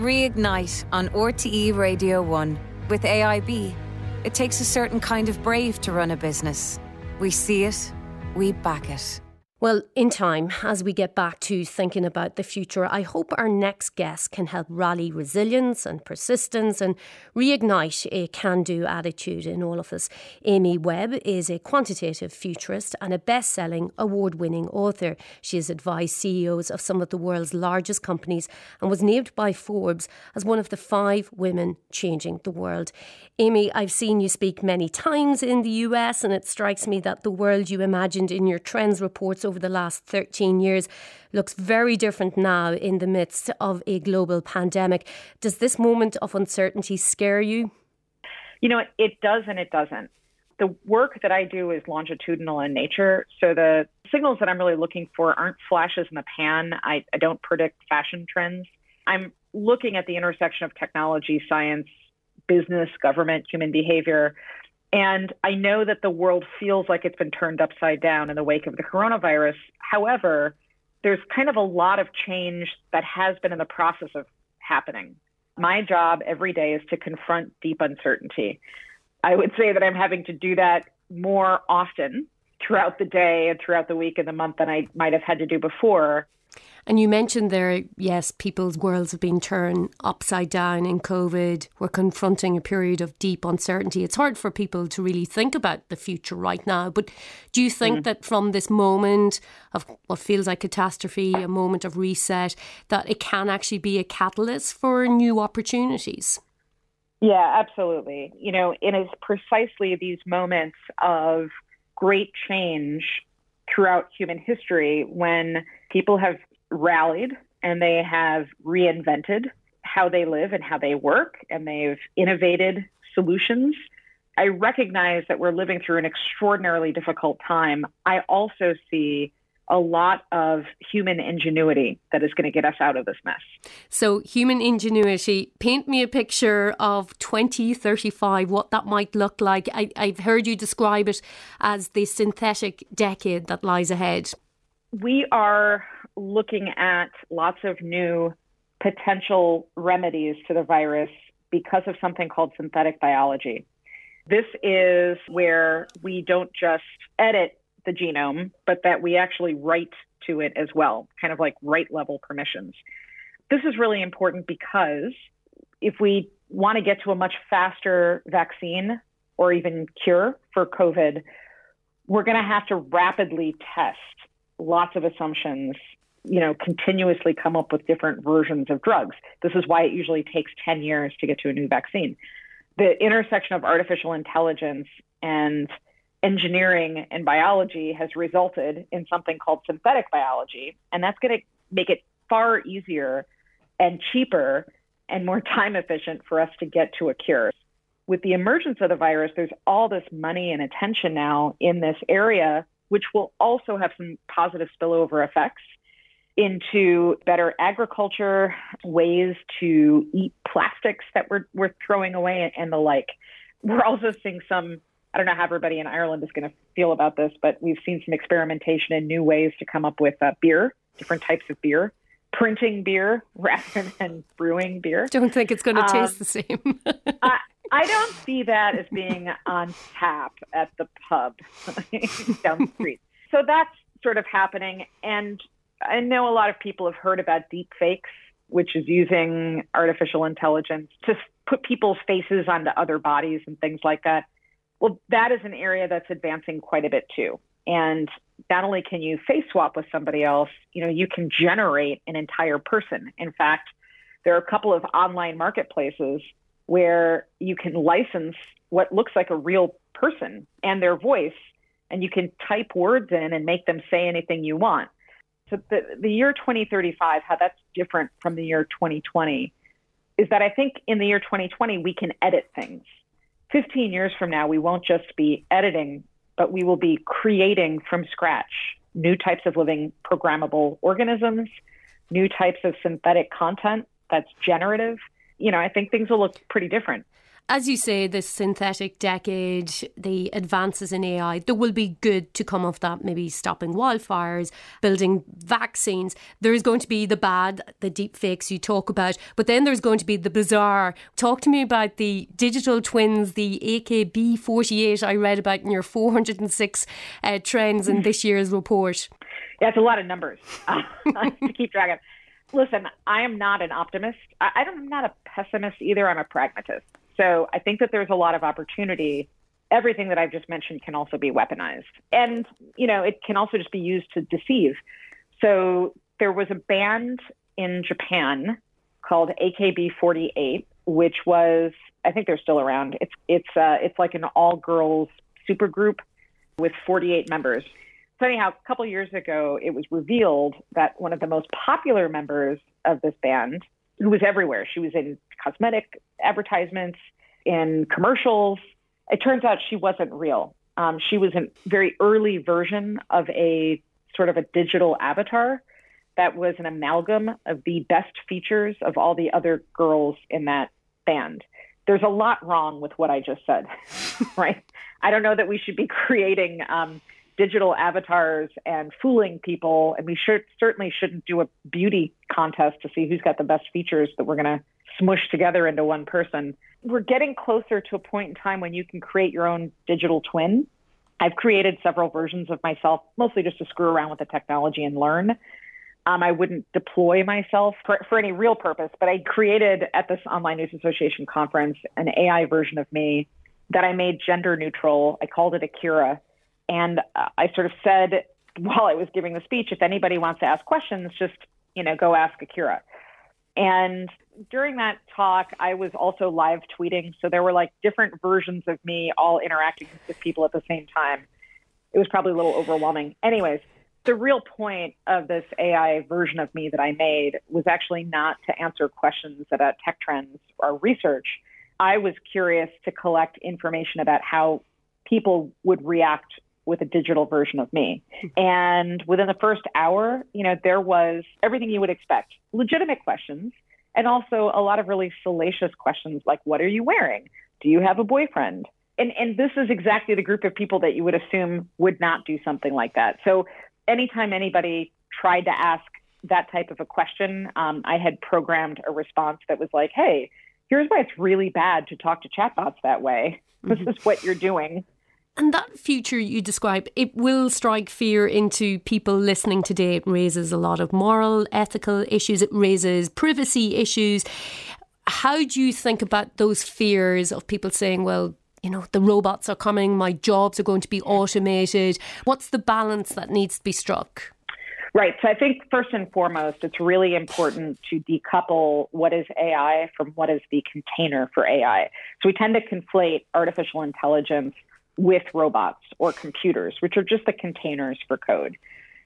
Reignite on RTE Radio 1 with AIB. It takes a certain kind of brave to run a business. We see it, we back it. Well, in time, as we get back to thinking about the future, I hope our next guest can help rally resilience and persistence and reignite a can do attitude in all of us. Amy Webb is a quantitative futurist and a best selling, award winning author. She has advised CEOs of some of the world's largest companies and was named by Forbes as one of the five women changing the world. Amy, I've seen you speak many times in the US, and it strikes me that the world you imagined in your trends reports over the last 13 years looks very different now in the midst of a global pandemic. Does this moment of uncertainty scare you? You know, it does and it doesn't. The work that I do is longitudinal in nature. So the signals that I'm really looking for aren't flashes in the pan. I, I don't predict fashion trends. I'm looking at the intersection of technology, science, business, government, human behavior. And I know that the world feels like it's been turned upside down in the wake of the coronavirus. However, there's kind of a lot of change that has been in the process of happening. My job every day is to confront deep uncertainty. I would say that I'm having to do that more often throughout the day and throughout the week and the month than I might have had to do before. And you mentioned there, yes, people's worlds have been turned upside down in COVID. We're confronting a period of deep uncertainty. It's hard for people to really think about the future right now. But do you think mm. that from this moment of what feels like catastrophe, a moment of reset, that it can actually be a catalyst for new opportunities? Yeah, absolutely. You know, it is precisely these moments of great change throughout human history when people have rallied and they have reinvented how they live and how they work, and they've innovated solutions. I recognize that we're living through an extraordinarily difficult time. I also see a lot of human ingenuity that is going to get us out of this mess. So, human ingenuity, paint me a picture of 2035, what that might look like. I, I've heard you describe it as the synthetic decade that lies ahead. We are looking at lots of new potential remedies to the virus because of something called synthetic biology. This is where we don't just edit the genome, but that we actually write to it as well, kind of like write level permissions. This is really important because if we want to get to a much faster vaccine or even cure for COVID, we're going to have to rapidly test lots of assumptions, you know, continuously come up with different versions of drugs. This is why it usually takes 10 years to get to a new vaccine. The intersection of artificial intelligence and engineering and biology has resulted in something called synthetic biology. And that's going to make it far easier and cheaper and more time efficient for us to get to a cure. With the emergence of the virus, there's all this money and attention now in this area, which will also have some positive spillover effects into better agriculture, ways to eat plastics that we're, we're throwing away, and the like. We're also seeing some I don't know how everybody in Ireland is going to feel about this, but we've seen some experimentation in new ways to come up with uh, beer, different types of beer, printing beer rather than brewing beer. Don't think it's going to taste um, the same. I, I don't see that as being on tap at the pub down the street. So that's sort of happening. And I know a lot of people have heard about deep fakes, which is using artificial intelligence to put people's faces onto other bodies and things like that. Well, that is an area that's advancing quite a bit too. And not only can you face swap with somebody else, you know, you can generate an entire person. In fact, there are a couple of online marketplaces where you can license what looks like a real person and their voice, and you can type words in and make them say anything you want. So the, the year 2035, how that's different from the year 2020 is that I think in the year 2020, we can edit things. 15 years from now, we won't just be editing, but we will be creating from scratch new types of living programmable organisms, new types of synthetic content that's generative. You know, I think things will look pretty different. As you say, this synthetic decade, the advances in AI, there will be good to come of that, maybe stopping wildfires, building vaccines. There is going to be the bad, the deep fakes you talk about, but then there's going to be the bizarre. Talk to me about the digital twins, the AKB 48 I read about in your 406 uh, trends in this year's report. Yeah, it's a lot of numbers to keep track of. Listen, I am not an optimist. I, I'm not a pessimist either. I'm a pragmatist. So I think that there's a lot of opportunity. Everything that I've just mentioned can also be weaponized. And, you know, it can also just be used to deceive. So there was a band in Japan called AKB 48, which was, I think they're still around. It's, it's, uh, it's like an all girls supergroup with 48 members. So, anyhow, a couple years ago, it was revealed that one of the most popular members of this band who was everywhere. She was in cosmetic advertisements, in commercials. It turns out she wasn't real. Um, she was a very early version of a sort of a digital avatar that was an amalgam of the best features of all the other girls in that band. There's a lot wrong with what I just said, right? I don't know that we should be creating um, digital avatars and fooling people. And we should certainly shouldn't do a beauty contest to see who's got the best features that we're going to smush together into one person. We're getting closer to a point in time when you can create your own digital twin. I've created several versions of myself, mostly just to screw around with the technology and learn. Um, I wouldn't deploy myself for, for any real purpose, but I created at this Online News Association conference an AI version of me that I made gender neutral. I called it Akira and I sort of said while I was giving the speech, if anybody wants to ask questions, just, you know, go ask Akira. And during that talk, I was also live tweeting. So there were like different versions of me all interacting with people at the same time. It was probably a little overwhelming. Anyways, the real point of this AI version of me that I made was actually not to answer questions about tech trends or research. I was curious to collect information about how people would react with a digital version of me. And within the first hour, you know, there was everything you would expect legitimate questions and also a lot of really salacious questions like, what are you wearing? Do you have a boyfriend? And, and this is exactly the group of people that you would assume would not do something like that. So anytime anybody tried to ask that type of a question, um, I had programmed a response that was like, hey, here's why it's really bad to talk to chatbots that way. This mm-hmm. is what you're doing. And that future you describe, it will strike fear into people listening today. It raises a lot of moral, ethical issues, it raises privacy issues. How do you think about those fears of people saying, well, you know, the robots are coming, my jobs are going to be automated? What's the balance that needs to be struck? Right. So I think first and foremost, it's really important to decouple what is AI from what is the container for AI. So we tend to conflate artificial intelligence with robots or computers, which are just the containers for code.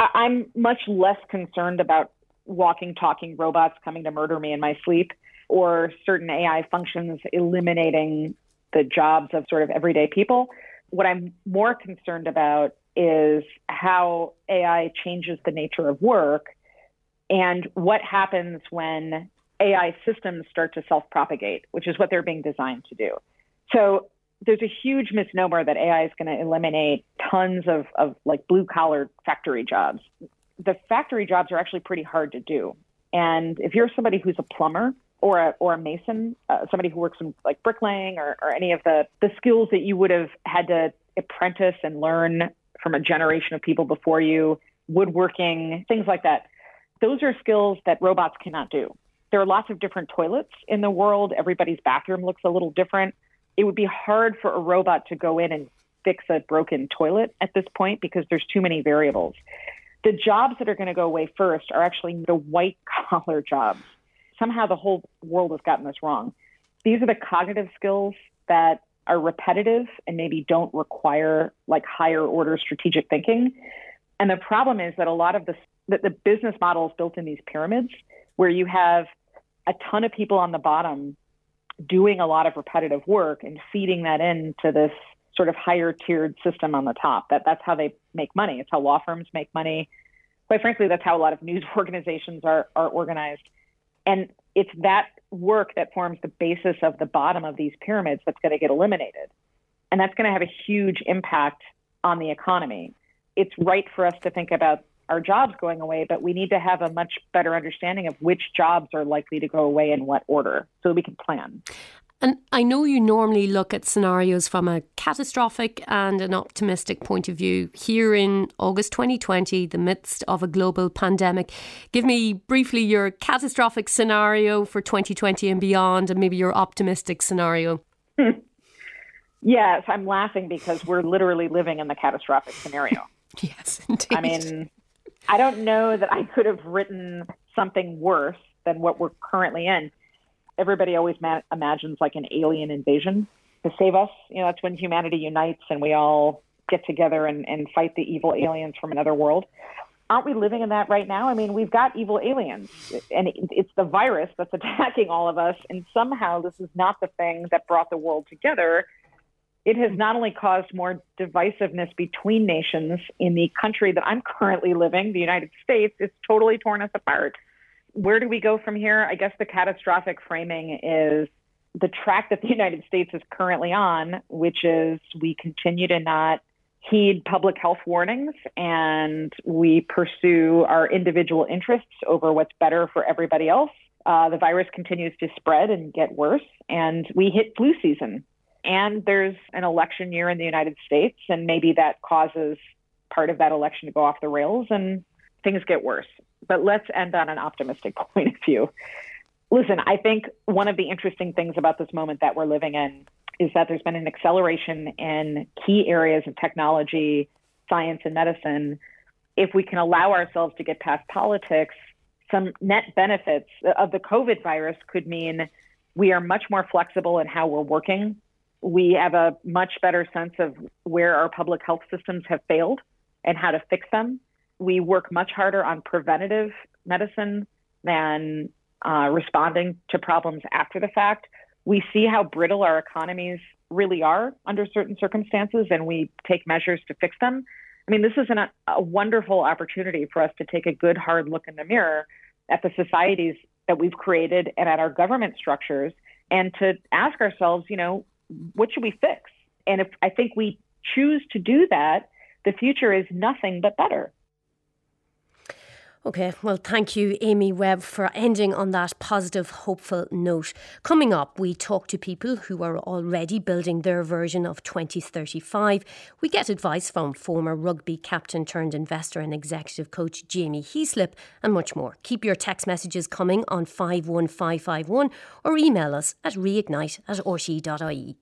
I'm much less concerned about walking, talking robots coming to murder me in my sleep or certain AI functions eliminating the jobs of sort of everyday people. What I'm more concerned about is how AI changes the nature of work and what happens when AI systems start to self propagate, which is what they're being designed to do. So there's a huge misnomer that AI is going to eliminate tons of, of like blue collar factory jobs. The factory jobs are actually pretty hard to do. And if you're somebody who's a plumber or a, or a mason, uh, somebody who works in like bricklaying or, or any of the, the skills that you would have had to apprentice and learn from a generation of people before you, woodworking, things like that, those are skills that robots cannot do. There are lots of different toilets in the world. Everybody's bathroom looks a little different it would be hard for a robot to go in and fix a broken toilet at this point because there's too many variables. The jobs that are going to go away first are actually the white collar jobs. Somehow the whole world has gotten this wrong. These are the cognitive skills that are repetitive and maybe don't require like higher order strategic thinking. And the problem is that a lot of the, the, the business models built in these pyramids, where you have a ton of people on the bottom doing a lot of repetitive work and feeding that into this sort of higher tiered system on the top. That that's how they make money. It's how law firms make money. Quite frankly, that's how a lot of news organizations are are organized. And it's that work that forms the basis of the bottom of these pyramids that's going to get eliminated. And that's going to have a huge impact on the economy. It's right for us to think about our jobs going away, but we need to have a much better understanding of which jobs are likely to go away in what order so we can plan. And I know you normally look at scenarios from a catastrophic and an optimistic point of view. Here in August 2020, the midst of a global pandemic, give me briefly your catastrophic scenario for 2020 and beyond, and maybe your optimistic scenario. yes, I'm laughing because we're literally living in the catastrophic scenario. yes, indeed. I mean, I don't know that I could have written something worse than what we're currently in everybody always ma- imagines like an alien invasion to save us. You know, that's when humanity unites and we all get together and, and fight the evil aliens from another world. Aren't we living in that right now? I mean, we've got evil aliens, and it's the virus that's attacking all of us. And somehow, this is not the thing that brought the world together. It has not only caused more divisiveness between nations in the country that I'm currently living, the United States, it's totally torn us apart where do we go from here? I guess the catastrophic framing is the track that the United States is currently on, which is we continue to not heed public health warnings and we pursue our individual interests over what's better for everybody else. Uh, the virus continues to spread and get worse, and we hit flu season. And there's an election year in the United States, and maybe that causes part of that election to go off the rails and things get worse but let's end on an optimistic point of view. Listen, I think one of the interesting things about this moment that we're living in is that there's been an acceleration in key areas of technology, science, and medicine. If we can allow ourselves to get past politics, some net benefits of the COVID virus could mean we are much more flexible in how we're working. We have a much better sense of where our public health systems have failed and how to fix them we work much harder on preventative medicine than uh, responding to problems after the fact. We see how brittle our economies really are under certain circumstances, and we take measures to fix them. I mean, this is an, a wonderful opportunity for us to take a good, hard look in the mirror at the societies that we've created and at our government structures, and to ask ourselves, you know, what should we fix? And if I think we choose to do that, the future is nothing but better. Okay, well, thank you, Amy Webb, for ending on that positive, hopeful note. Coming up, we talk to people who are already building their version of 2035. We get advice from former rugby captain turned investor and executive coach Jamie Heaslip, and much more. Keep your text messages coming on 51551 or email us at reignite at rte.ie.